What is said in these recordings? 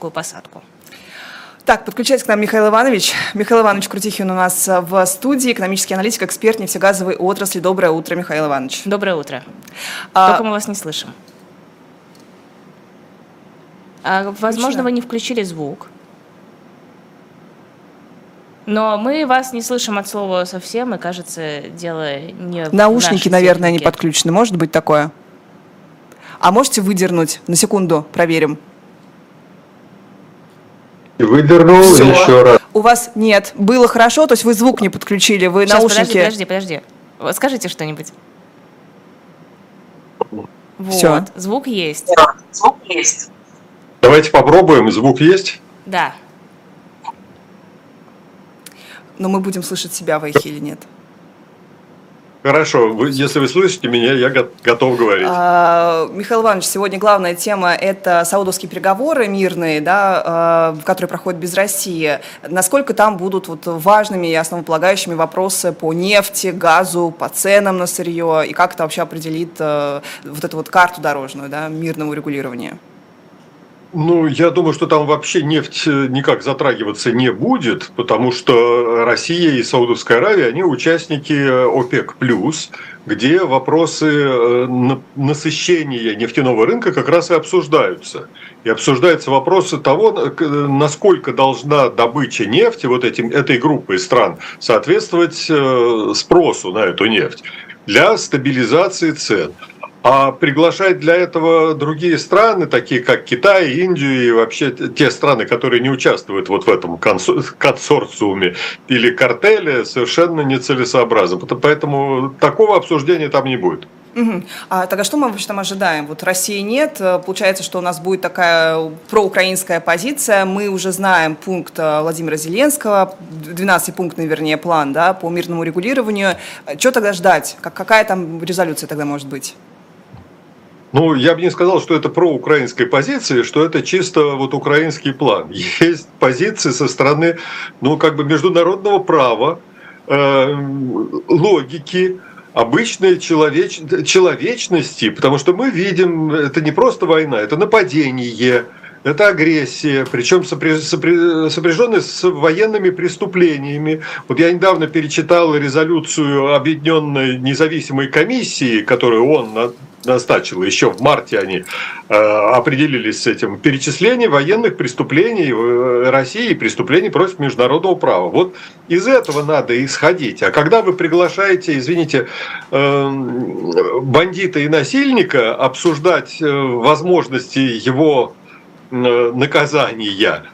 мягкую посадку. Так, подключается к нам Михаил Иванович. Михаил Иванович Крутихин у нас в студии, экономический аналитик, эксперт нефтегазовой отрасли. Доброе утро, Михаил Иванович. Доброе утро. А... Только мы вас не слышим. А, возможно, вы не включили звук. Но мы вас не слышим от слова совсем, и кажется, дело не Наушники, наверное, не подключены. Может быть такое? А можете выдернуть? На секунду проверим. Выдернул Все. еще раз. У вас нет. Было хорошо, то есть вы звук не подключили, вы Сейчас, наушники. Подожди, подожди, подожди. Скажите что-нибудь. Вот. Все. Звук есть. Да, звук есть. Давайте попробуем. Звук есть? Да. Но мы будем слышать себя в эхе или нет? Хорошо, вы, если вы слышите меня, я готов говорить. А, Михаил Иванович, сегодня главная тема – это саудовские переговоры мирные, да, а, которые проходят без России. Насколько там будут вот важными и основополагающими вопросы по нефти, газу, по ценам на сырье, и как это вообще определит а, вот эту вот карту дорожную да, мирного регулирования? Ну, я думаю, что там вообще нефть э, никак затрагиваться не будет, потому что Россия и Саудовская Аравия, они участники э, ОПЕК+, где вопросы э, насыщения нефтяного рынка как раз и обсуждаются. И обсуждаются вопросы того, насколько должна добыча нефти вот этим, этой группой стран соответствовать спросу на эту нефть для стабилизации цен. А приглашать для этого другие страны, такие как Китай, Индию и вообще те страны, которые не участвуют вот в этом консорциуме или картеле, совершенно нецелесообразно. Поэтому такого обсуждения там не будет. Угу. А тогда что мы вообще там ожидаем? Вот России нет, получается, что у нас будет такая проукраинская позиция. Мы уже знаем пункт э, Владимира Зеленского, 12-пунктный, вернее, план да, по мирному регулированию. Что тогда ждать? Как, какая там резолюция тогда может быть? Ну, я бы не сказал, что это проукраинская позиция, что это чисто вот украинский план. Есть позиции со стороны, ну, как бы международного права, э, логики, обычной человеч... человечности, потому что мы видим, это не просто война, это нападение, это агрессия, причем сопряженная с военными преступлениями. Вот я недавно перечитал резолюцию Объединенной независимой комиссии, которую он назначила, еще в марте они э, определились с этим, перечисление военных преступлений в России и преступлений против международного права. Вот из этого надо исходить. А когда вы приглашаете, извините, э, бандита и насильника обсуждать э, возможности его наказания,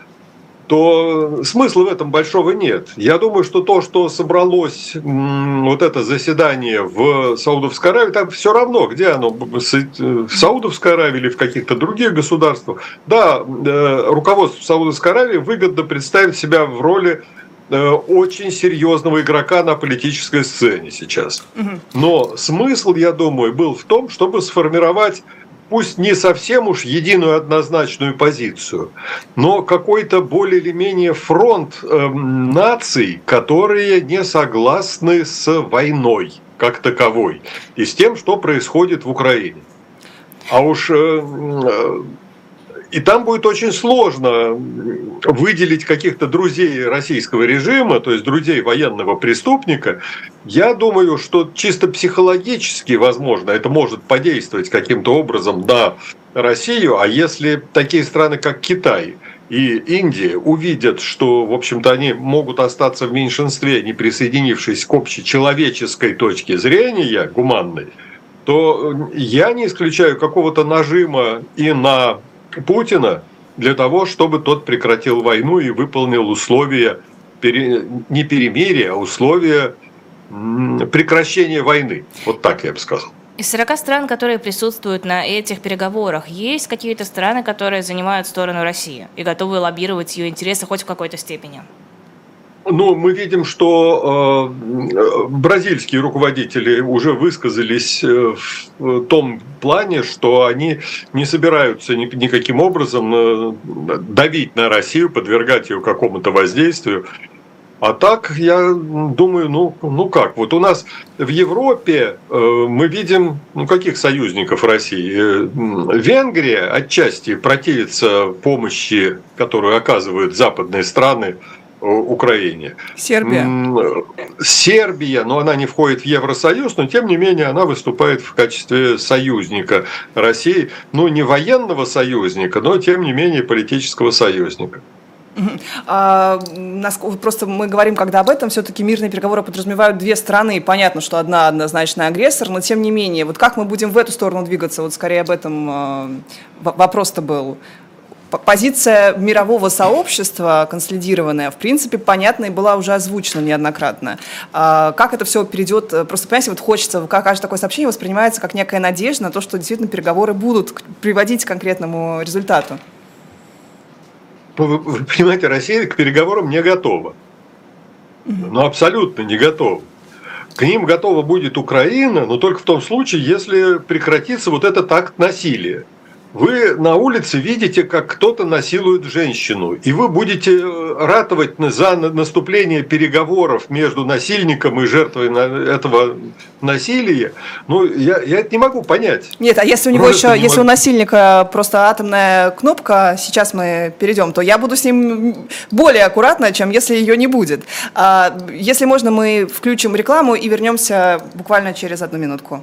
то смысла в этом большого нет. Я думаю, что то, что собралось вот это заседание в Саудовской Аравии, там все равно, где оно, в Саудовской Аравии или в каких-то других государствах, да, э, руководство Саудовской Аравии выгодно представить себя в роли э, очень серьезного игрока на политической сцене сейчас. Но смысл, я думаю, был в том, чтобы сформировать пусть не совсем уж единую однозначную позицию, но какой-то более или менее фронт э, наций, которые не согласны с войной как таковой и с тем, что происходит в Украине. А уж э, и там будет очень сложно выделить каких-то друзей российского режима, то есть друзей военного преступника. Я думаю, что чисто психологически, возможно, это может подействовать каким-то образом на Россию, а если такие страны, как Китай, и Индия увидят, что, в общем-то, они могут остаться в меньшинстве, не присоединившись к общей человеческой точке зрения, гуманной, то я не исключаю какого-то нажима и на Путина для того, чтобы тот прекратил войну и выполнил условия не перемирия, а условия прекращения войны. Вот так я бы сказал. Из 40 стран, которые присутствуют на этих переговорах, есть какие-то страны, которые занимают сторону России и готовы лоббировать ее интересы хоть в какой-то степени? Ну, мы видим, что э, бразильские руководители уже высказались э, в том плане, что они не собираются ни, никаким образом э, давить на Россию, подвергать ее какому-то воздействию. А так, я думаю, ну, ну как, вот у нас в Европе э, мы видим, ну каких союзников России? Э, Венгрия отчасти противится помощи, которую оказывают западные страны Украине. Сербия. Сербия, но она не входит в Евросоюз, но тем не менее она выступает в качестве союзника России. Ну, не военного союзника, но тем не менее политического союзника. А, просто мы говорим, когда об этом, все-таки мирные переговоры подразумевают две страны. Понятно, что одна однозначно агрессор, но тем не менее, вот как мы будем в эту сторону двигаться? Вот скорее об этом а, вопрос-то был позиция мирового сообщества консолидированная, в принципе, понятна и была уже озвучена неоднократно. А как это все перейдет, просто, понимаете, вот хочется, как каждое такое сообщение воспринимается как некая надежда на то, что действительно переговоры будут приводить к конкретному результату. Вы, вы понимаете, Россия к переговорам не готова. Ну, абсолютно не готова. К ним готова будет Украина, но только в том случае, если прекратится вот этот акт насилия. Вы на улице видите, как кто-то насилует женщину, и вы будете э, ратовать за наступление переговоров между насильником и жертвой этого насилия. Ну, я, я это не могу понять. Нет, а если у него просто еще, если могу... у насильника просто атомная кнопка, сейчас мы перейдем, то я буду с ним более аккуратно, чем если ее не будет. А, если можно, мы включим рекламу и вернемся буквально через одну минутку.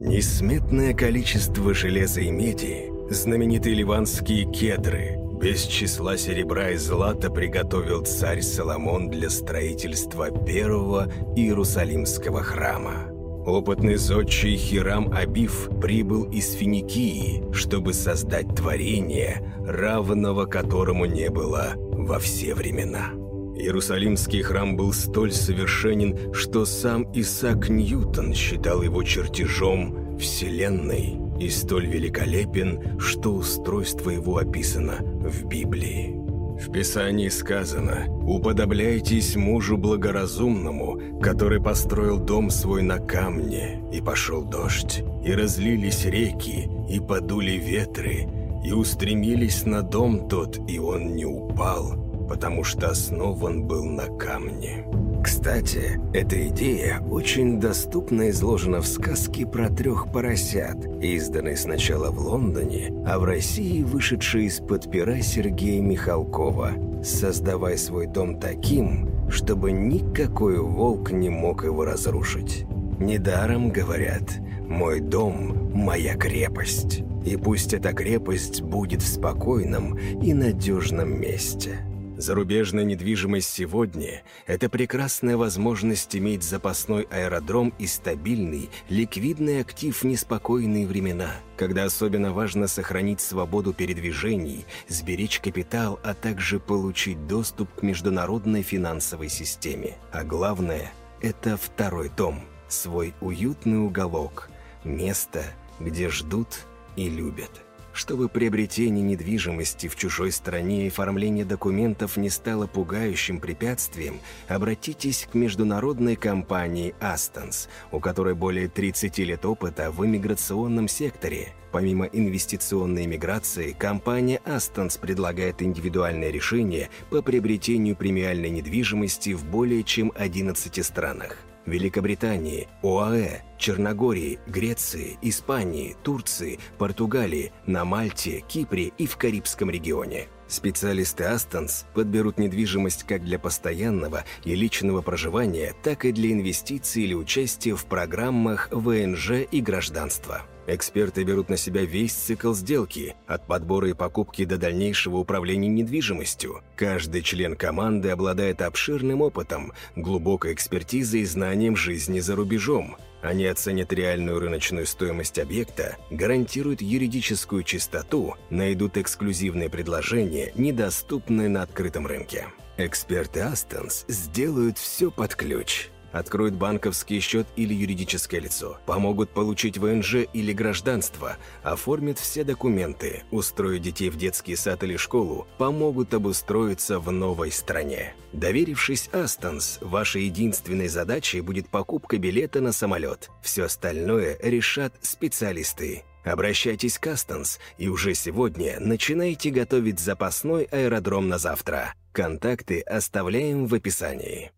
Несметное количество железа и меди, знаменитые ливанские кедры, без числа серебра и злата приготовил царь Соломон для строительства первого Иерусалимского храма. Опытный зодчий Хирам Абиф прибыл из Финикии, чтобы создать творение, равного которому не было во все времена. Иерусалимский храм был столь совершенен, что сам Исаак Ньютон считал его чертежом Вселенной и столь великолепен, что устройство его описано в Библии. В Писании сказано «Уподобляйтесь мужу благоразумному, который построил дом свой на камне, и пошел дождь, и разлились реки, и подули ветры, и устремились на дом тот, и он не упал, потому что основан был на камне. Кстати, эта идея очень доступно изложена в сказке про трех поросят, изданной сначала в Лондоне, а в России вышедшей из-под пера Сергея Михалкова «Создавай свой дом таким, чтобы никакой волк не мог его разрушить». Недаром говорят «Мой дом – моя крепость». И пусть эта крепость будет в спокойном и надежном месте – Зарубежная недвижимость сегодня – это прекрасная возможность иметь запасной аэродром и стабильный, ликвидный актив в неспокойные времена, когда особенно важно сохранить свободу передвижений, сберечь капитал, а также получить доступ к международной финансовой системе. А главное – это второй дом, свой уютный уголок, место, где ждут и любят чтобы приобретение недвижимости в чужой стране и оформление документов не стало пугающим препятствием, обратитесь к международной компании «Астонс», у которой более 30 лет опыта в иммиграционном секторе. Помимо инвестиционной миграции, компания «Астонс» предлагает индивидуальное решение по приобретению премиальной недвижимости в более чем 11 странах. Великобритании, ОАЭ, Черногории, Греции, Испании, Турции, Португалии, на Мальте, Кипре и в Карибском регионе. Специалисты Астонс подберут недвижимость как для постоянного и личного проживания, так и для инвестиций или участия в программах ВНЖ и гражданства. Эксперты берут на себя весь цикл сделки, от подбора и покупки до дальнейшего управления недвижимостью. Каждый член команды обладает обширным опытом, глубокой экспертизой и знанием жизни за рубежом. Они оценят реальную рыночную стоимость объекта, гарантируют юридическую чистоту, найдут эксклюзивные предложения, недоступные на открытом рынке. Эксперты Астонс сделают все под ключ – откроют банковский счет или юридическое лицо, помогут получить ВНЖ или гражданство, оформят все документы, устроят детей в детский сад или школу, помогут обустроиться в новой стране. Доверившись Астонс, вашей единственной задачей будет покупка билета на самолет. Все остальное решат специалисты. Обращайтесь к Астонс и уже сегодня начинайте готовить запасной аэродром на завтра. Контакты оставляем в описании.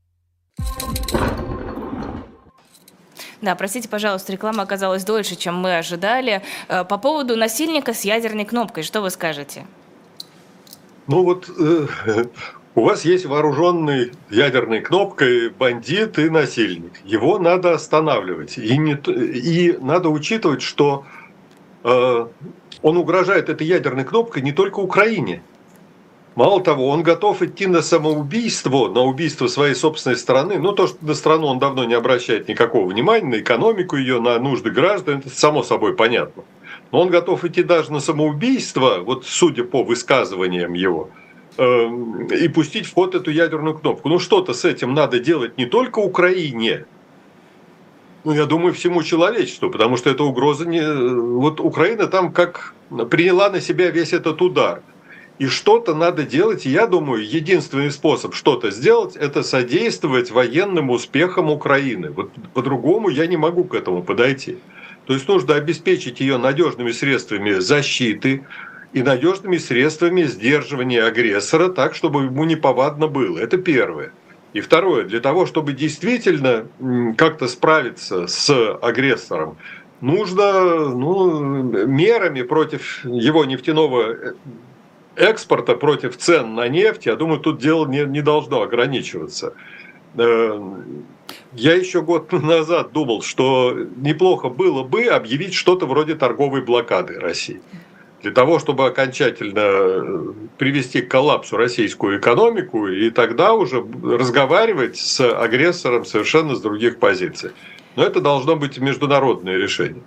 Да, простите, пожалуйста, реклама оказалась дольше, чем мы ожидали. Э, по поводу насильника с ядерной кнопкой, что вы скажете? Ну вот э, у вас есть вооруженный ядерной кнопкой бандит и насильник. Его надо останавливать. И, не, и надо учитывать, что э, он угрожает этой ядерной кнопкой не только Украине. Мало того, он готов идти на самоубийство, на убийство своей собственной страны. Ну, то, что на страну он давно не обращает никакого внимания, на экономику ее, на нужды граждан, это само собой понятно. Но он готов идти даже на самоубийство, вот судя по высказываниям его, эм, и пустить в ход эту ядерную кнопку. Ну, что-то с этим надо делать не только Украине, ну, я думаю, всему человечеству, потому что эта угроза не... Вот Украина там как приняла на себя весь этот удар. И что-то надо делать. Я думаю, единственный способ что-то сделать, это содействовать военным успехам Украины. Вот по-другому я не могу к этому подойти. То есть нужно обеспечить ее надежными средствами защиты и надежными средствами сдерживания агрессора так, чтобы ему неповадно было. Это первое. И второе, для того, чтобы действительно как-то справиться с агрессором, нужно ну, мерами против его нефтяного экспорта против цен на нефть, я думаю, тут дело не, не должно ограничиваться. Э, я еще год назад думал, что неплохо было бы объявить что-то вроде торговой блокады России. Для того, чтобы окончательно э, привести к коллапсу российскую экономику, и тогда уже разговаривать с агрессором совершенно с других позиций. Но это должно быть международное решение.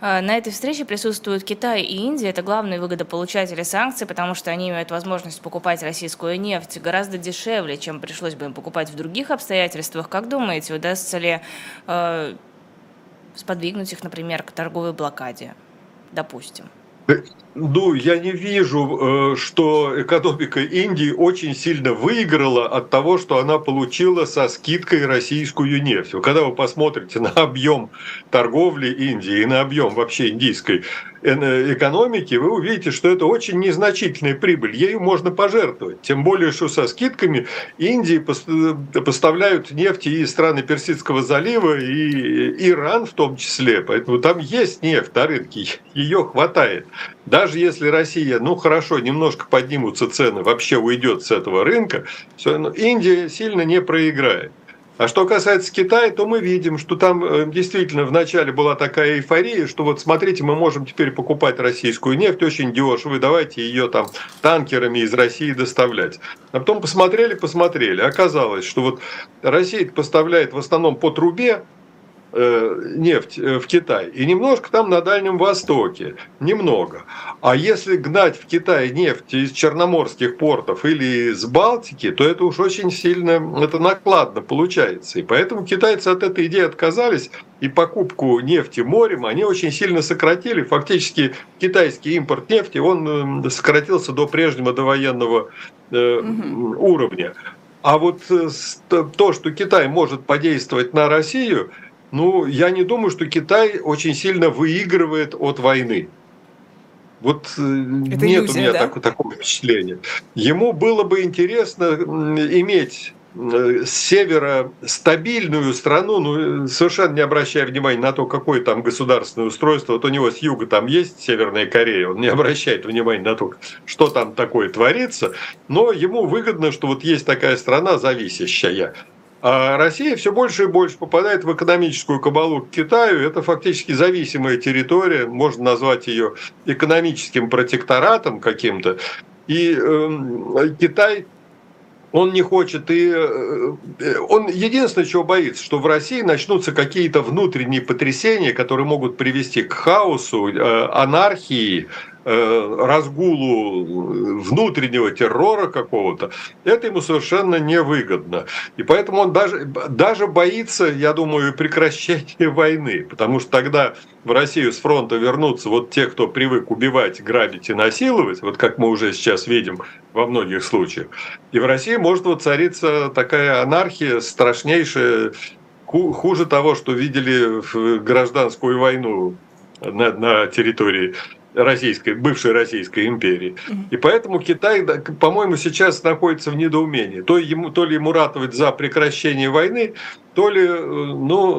А, на этой встрече присутствуют Китай и Индия. Это главные выгодополучатели санкций, потому что они имеют возможность покупать российскую нефть гораздо дешевле, чем пришлось бы им покупать в других обстоятельствах. Как думаете, удастся ли э, сподвигнуть их, например, к торговой блокаде, допустим? Ну, я не вижу, э, что экономика Индии очень сильно выиграла от того, что она получила со скидкой российскую нефть. Когда вы посмотрите на объем торговли Индии и на объем вообще индийской Э, экономики, вы увидите, что это очень незначительная прибыль. Ею можно пожертвовать. Тем более, что со скидками Индии э, поставляют нефть и страны Персидского залива, и Иран в том числе. Поэтому там есть нефть на рынке, ее хватает. Даже если Россия, ну хорошо, немножко поднимутся цены, вообще уйдет с этого рынка, все равно Индия сильно не проиграет. А что касается Китая, то мы видим, что там э, действительно вначале была такая эйфория, что вот смотрите, мы можем теперь покупать российскую нефть очень дешево, и давайте ее там танкерами из России доставлять. А потом посмотрели, посмотрели. Оказалось, что вот Россия поставляет в основном по трубе, нефть э, в Китай, и немножко там на Дальнем Востоке, немного. А если гнать в Китай нефть из черноморских портов или из Балтики, то это уж очень сильно, это накладно получается. И поэтому китайцы от этой идеи отказались, и покупку нефти морем они очень сильно сократили. Фактически китайский импорт нефти, он э, сократился до прежнего довоенного угу. уровня. А вот то, что Китай может подействовать на Россию – ну, я не думаю, что Китай очень сильно выигрывает от войны. Вот э, Это нет иллюзия, у меня да? так, такого впечатления. Ему было бы интересно иметь э, с севера стабильную страну, ну, совершенно не обращая внимания на то, какое там государственное устройство. Вот у него с юга там есть Северная Корея, он не обращает внимания на то, что там такое творится, но ему выгодно, что вот есть такая страна зависящая. А Россия все больше и больше попадает в экономическую кабалу к Китаю. Это фактически зависимая территория, можно назвать ее экономическим протекторатом каким-то. И э, Китай он не хочет, и э, он единственное, чего боится, что в России начнутся какие-то внутренние потрясения, которые могут привести к хаосу, э, анархии, разгулу внутреннего террора какого-то, это ему совершенно невыгодно. И поэтому он даже, даже боится, я думаю, прекращения войны, потому что тогда в Россию с фронта вернутся вот те, кто привык убивать, грабить и насиловать, вот как мы уже сейчас видим во многих случаях. И в России может воцариться такая анархия страшнейшая, хуже того, что видели в гражданскую войну на, на территории Российской, бывшей Российской империи. И поэтому Китай, по-моему, сейчас находится в недоумении. То, ему, то ли ему ратовать за прекращение войны, то ли э, ну,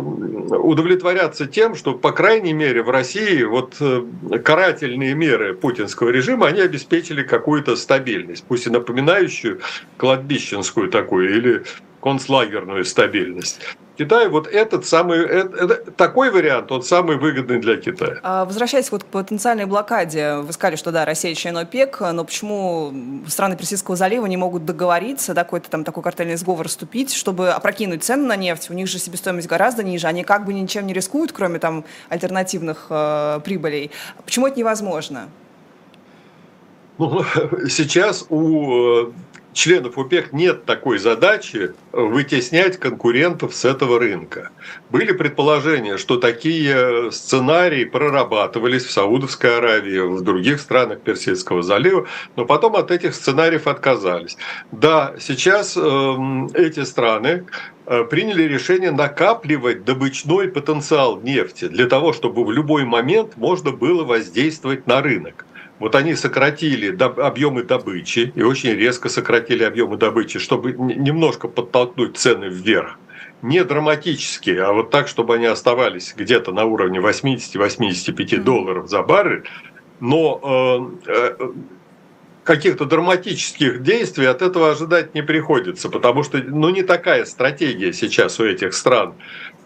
удовлетворяться тем, что, по крайней мере, в России вот э, карательные меры путинского режима, они обеспечили какую-то стабильность, пусть и напоминающую кладбищенскую такую или концлагерную стабильность. Китай, вот этот самый, это, это, такой вариант, он самый выгодный для Китая. А, возвращаясь вот к потенциальной блокаде, вы сказали, что да, Россия член ОПЕК, но почему страны Персидского залива не могут договориться, да, какой-то там такой картельный сговор вступить, чтобы опрокинуть цены на нефть? У них же себестоимость гораздо ниже, они как бы ничем не рискуют, кроме там альтернативных э, прибылей. Почему это невозможно? Ну, сейчас у э, членов ОПЕК нет такой задачи вытеснять конкурентов с этого рынка. Были предположения, что такие сценарии прорабатывались в Саудовской Аравии, в других странах Персидского залива, но потом от этих сценариев отказались. Да, сейчас э, эти страны э, приняли решение накапливать добычной потенциал нефти для того, чтобы в любой момент можно было воздействовать на рынок. Вот они сократили объемы добычи и очень резко сократили объемы добычи, чтобы немножко подтолкнуть цены вверх. Не драматически, а вот так, чтобы они оставались где-то на уровне 80-85 долларов за баррель. Но э, э, каких-то драматических действий от этого ожидать не приходится, потому что ну, не такая стратегия сейчас у этих стран.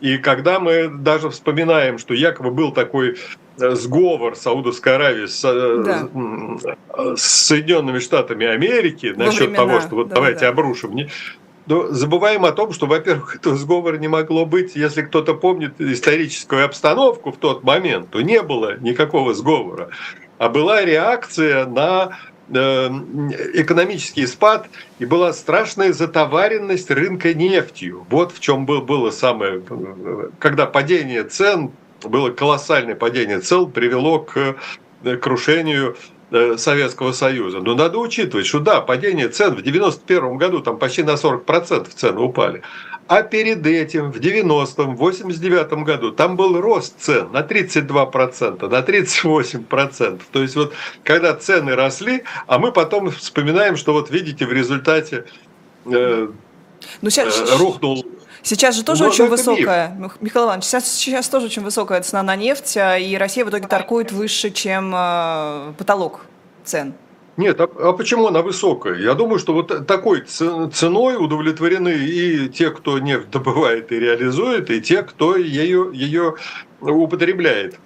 И когда мы даже вспоминаем, что якобы был такой Э, сговор Саудовской Аравии с, э, да. с Соединенными Штатами Америки насчет времена, того, что вот да, давайте да. обрушим. Но забываем о том, что, во-первых, этого сговора не могло быть. Если кто-то помнит историческую обстановку в тот момент, то не было никакого сговора. А была реакция на э, экономический спад и была страшная затоваренность рынка нефтью. Вот в чем было самое, когда падение цен было колоссальное падение цел, привело к э, крушению э, Советского Союза. Но надо учитывать, что да, падение цен в 1991 году там почти на 40% цены упали. А перед этим, в 90-м, 89 году, там был рост цен на 32%, на 38%. То есть вот когда цены росли, а мы потом вспоминаем, что вот видите, в результате э, ну, сейчас... э, рухнул Сейчас же тоже ну, очень высокая, миф. Михаил Иванович, сейчас, сейчас тоже очень высокая цена на нефть, а, и Россия в итоге торгует выше, чем э, потолок цен. Нет, а, а почему она высокая? Я думаю, что вот такой ценой удовлетворены и те, кто нефть добывает и реализует, и те, кто ее, ее употребляет.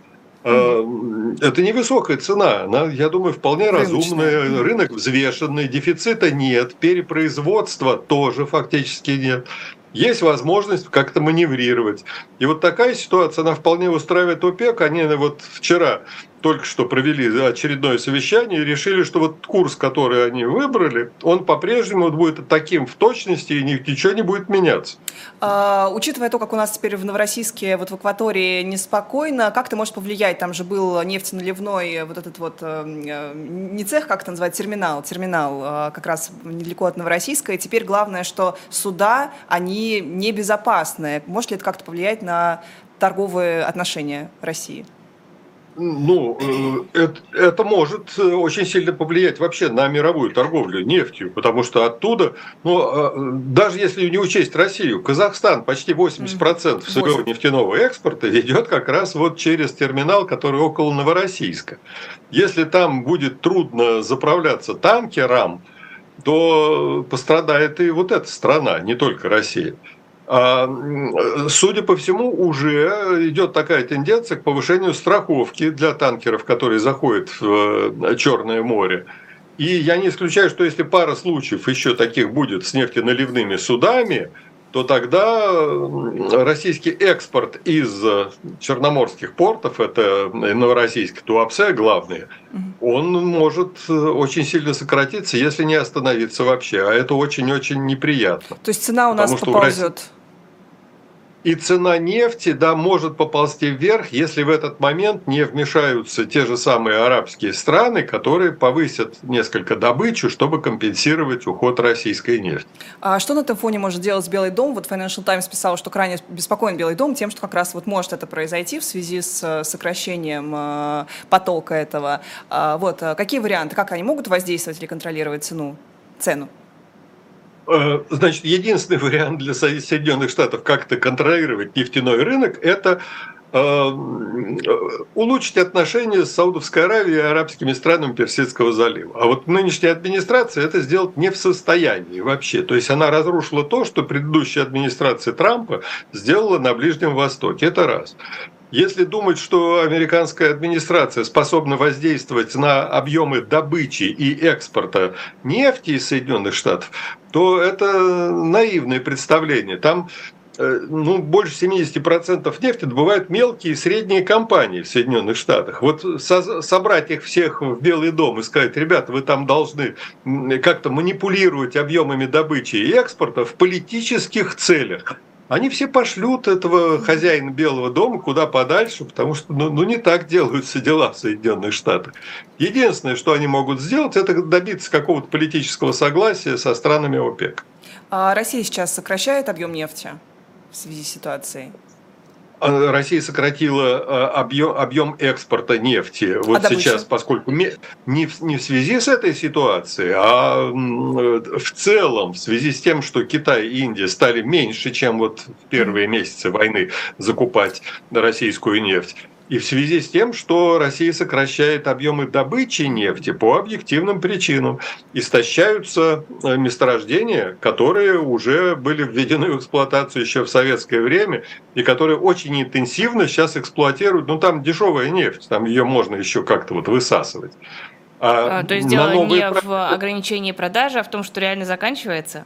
Mm-hmm. Это невысокая цена, она, я думаю, вполне Рыночная. разумная. Рынок взвешенный, дефицита нет, перепроизводства тоже фактически нет есть возможность как-то маневрировать. И вот такая ситуация, она вполне устраивает ОПЕК. Они вот вчера только что провели очередное совещание и решили, что вот курс, который они выбрали, он по-прежнему будет таким в точности и ничего не будет меняться. А, учитывая то, как у нас теперь в Новороссийске, вот в акватории неспокойно, как ты можешь повлиять? Там же был нефтеналивной вот этот вот, э, не цех, как это называется, терминал, терминал э, как раз недалеко от Новороссийска, и теперь главное, что суда, они небезопасны. Может ли это как-то повлиять на торговые отношения России? Ну, э, это, это может э, очень сильно повлиять вообще на мировую торговлю нефтью, потому что оттуда, ну, а, даже если не учесть Россию, Казахстан почти 80% своего нефтяного экспорта идет как раз вот через терминал, который около Новороссийска. Если там будет трудно заправляться танкерам, то пострадает и вот эта страна, не только Россия. А, судя по всему, уже идет такая тенденция к повышению страховки для танкеров, которые заходят в э, Черное море. И я не исключаю, что если пара случаев еще таких будет с нефтеналивными судами, то тогда российский экспорт из черноморских портов, это Новороссийск, Туапсе главные, он может очень сильно сократиться, если не остановиться вообще. А это очень-очень неприятно. То есть цена у нас поползет? И цена нефти, да, может поползти вверх, если в этот момент не вмешаются те же самые арабские страны, которые повысят несколько добычу, чтобы компенсировать уход российской нефти. А что на этом фоне может делать Белый дом? Вот Financial Times писал, что крайне беспокоен Белый дом тем, что как раз вот может это произойти в связи с э, сокращением э, потока этого. А, вот, э, какие варианты, как они могут воздействовать или контролировать цену? цену? Э, значит, единственный вариант для Соединенных Штатов как-то контролировать нефтяной рынок – это э, улучшить отношения с Саудовской Аравией и арабскими странами Персидского залива. А вот нынешняя администрация это сделать не в состоянии вообще. То есть она разрушила то, что предыдущая администрация Трампа сделала на Ближнем Востоке. Это раз. Если думать, что американская администрация способна воздействовать на объемы добычи и экспорта нефти из Соединенных Штатов, то это наивное представление. Там э, ну, больше 70% нефти добывают мелкие и средние компании в Соединенных Штатах. Вот со собрать их всех в Белый дом и сказать, ребята, вы там должны как-то манипулировать объемами добычи и экспорта в политических целях они все пошлют этого хозяина Белого дома куда подальше, потому что ну, ну не так делаются дела в Соединенных Штатах. Единственное, что они могут сделать, это добиться какого-то политического согласия со странами ОПЕК. А Россия сейчас сокращает объем нефти в связи с ситуацией? А, Россия сократила объем, объем экспорта нефти. Вот а сейчас, поскольку не в, не в связи с этой ситуацией, а в целом в связи с тем, что Китай и Индия стали меньше, чем вот в первые месяцы войны закупать российскую нефть. И в связи с тем, что Россия сокращает объемы добычи нефти по объективным причинам, истощаются э, месторождения, которые уже были введены в эксплуатацию еще в советское время и которые очень интенсивно сейчас эксплуатируют. Ну, там дешевая нефть, там ее можно еще как-то вот высасывать. А, а, то есть дело не в ограничении продажи, а в том, что реально заканчивается?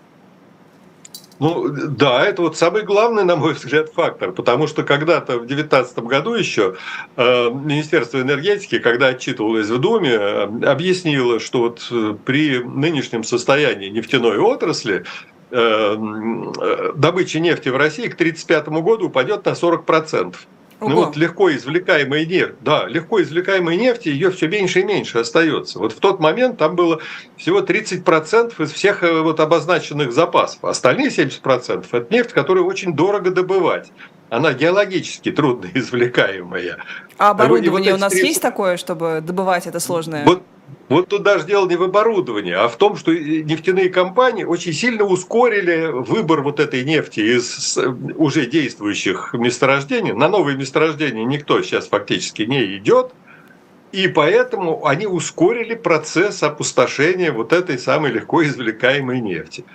Ну, да, это вот самый главный, на мой взгляд, фактор, потому что когда-то в 2019 году еще э, Министерство энергетики, когда отчитывалось в Думе, э, объяснило, что вот э, при нынешнем состоянии нефтяной отрасли добыча нефти в России к 1935 году упадет на 40%. Ну вот легко извлекаемой нефть, да, легко извлекаемой нефти, ее все меньше и меньше остается. Вот в тот момент там было всего 30% из всех э, вот обозначенных запасов. Остальные 70% это нефть, которую очень дорого добывать. Она геологически трудно извлекаемая. А оборудование вот у нас 30... есть такое, чтобы добывать это сложное? Вот вот тут даже дело не в оборудовании, а в том, что нефтяные компании очень сильно ускорили выбор вот этой нефти из уже действующих месторождений. На новые месторождения никто сейчас фактически не идет. И поэтому они ускорили процесс опустошения вот этой самой легко извлекаемой нефти.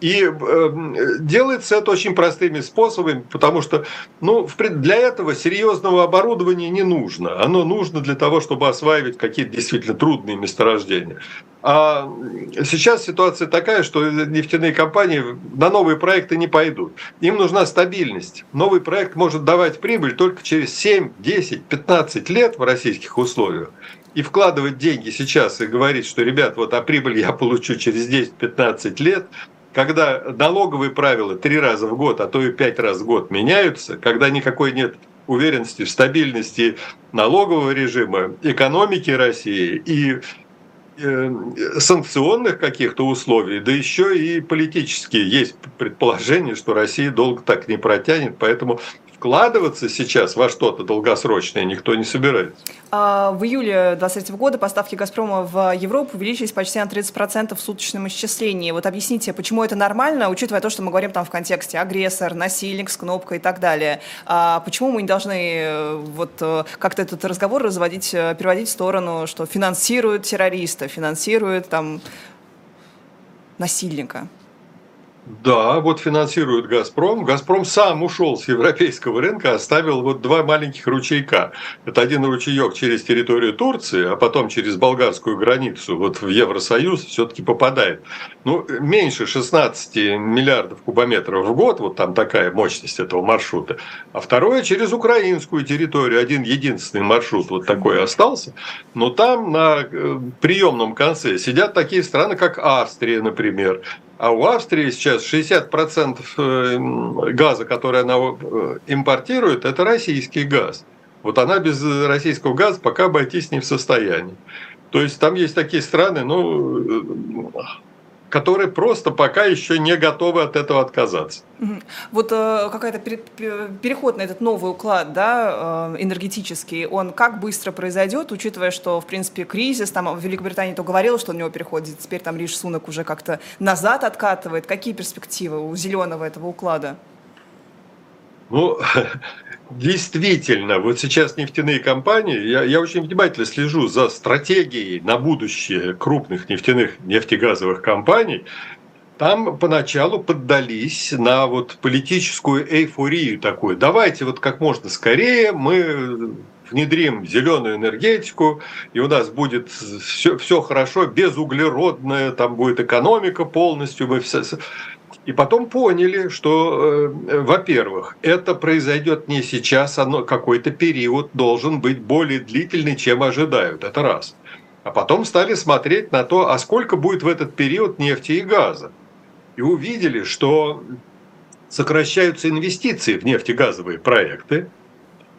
И э, делается это очень простыми способами, потому что ну, для этого серьезного оборудования не нужно. Оно нужно для того, чтобы осваивать какие-то действительно трудные месторождения. А сейчас ситуация такая, что нефтяные компании на новые проекты не пойдут. Им нужна стабильность. Новый проект может давать прибыль только через 7, 10, 15 лет в российских условиях. И вкладывать деньги сейчас и говорить, что, ребят, вот а прибыль я получу через 10-15 лет, когда налоговые правила три раза в год, а то и пять раз в год меняются, когда никакой нет уверенности в стабильности налогового режима, экономики России и э, санкционных каких-то условий, да еще и политические. Есть предположение, что Россия долго так не протянет, поэтому вкладываться сейчас во что-то долгосрочное никто не собирается. А, в июле 2023 года поставки «Газпрома» в Европу увеличились почти на 30% в суточном исчислении. Вот объясните, почему это нормально, учитывая то, что мы говорим там в контексте агрессор, насильник с кнопкой и так далее. А почему мы не должны э, вот э, как-то этот разговор разводить, э, переводить в сторону, что финансируют террориста, финансируют там насильника? Да, вот финансирует «Газпром». «Газпром» сам ушел с европейского рынка, оставил вот два маленьких ручейка. Это один ручеек через территорию Турции, а потом через болгарскую границу вот в Евросоюз все-таки попадает. Ну, меньше 16 миллиардов кубометров в год, вот там такая мощность этого маршрута. А второе через украинскую территорию, один единственный маршрут вот такой остался. Но там на э, приемном конце сидят такие страны, как Австрия, например, А у Австрии сейчас 60% э, газа, который она э, импортирует, это российский газ. Вот она без российского газа пока обойтись не в состоянии. То есть там есть такие страны, ну, которые просто пока еще не готовы от этого отказаться. Вот э, какая-то переход на этот новый уклад, да, э, энергетический, он как быстро произойдет, учитывая, что, в принципе, кризис, там в Великобритании то говорил, что у него переходит, теперь там Риш Сунок уже как-то назад откатывает. Какие перспективы у зеленого этого уклада? Ну, Действительно, вот сейчас нефтяные компании, я, я очень внимательно слежу за стратегией на будущее крупных нефтяных нефтегазовых компаний. Там поначалу поддались на вот политическую эйфорию такую. Давайте вот как можно скорее мы внедрим зеленую энергетику, и у нас будет все, все хорошо, безуглеродная, там будет экономика полностью, мы все, и потом поняли, что, э, во-первых, это произойдет не сейчас, оно какой-то период должен быть более длительный, чем ожидают. Это раз. А потом стали смотреть на то, а сколько будет в этот период нефти и газа. И увидели, что сокращаются инвестиции в нефтегазовые проекты,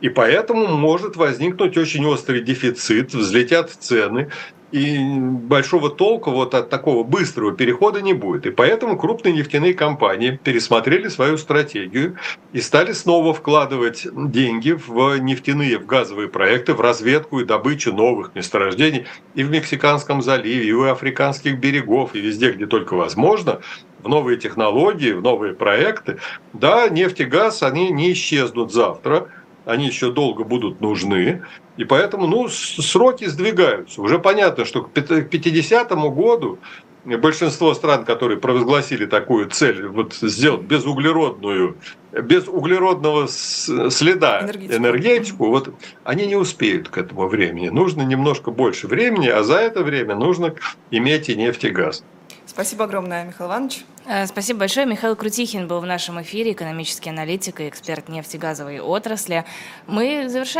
и поэтому может возникнуть очень острый дефицит, взлетят цены, и большого толка вот от такого быстрого перехода не будет. И поэтому крупные нефтяные компании пересмотрели свою стратегию и стали снова вкладывать деньги в нефтяные, в газовые проекты, в разведку и добычу новых месторождений и в Мексиканском заливе, и у африканских берегов, и везде, где только возможно, в новые технологии, в новые проекты. Да, нефть и газ, они не исчезнут завтра – они еще долго будут нужны. И поэтому ну, сроки сдвигаются. Уже понятно, что к 50 году большинство стран, которые провозгласили такую цель, вот сделать безуглеродную, без углеродного следа энергетику. энергетику, вот они не успеют к этому времени. Нужно немножко больше времени, а за это время нужно иметь и нефть и газ. Спасибо огромное, Михаил Иванович. Э, спасибо большое. Михаил Крутихин был в нашем эфире, экономический аналитик и эксперт нефтегазовой отрасли. Мы завершаем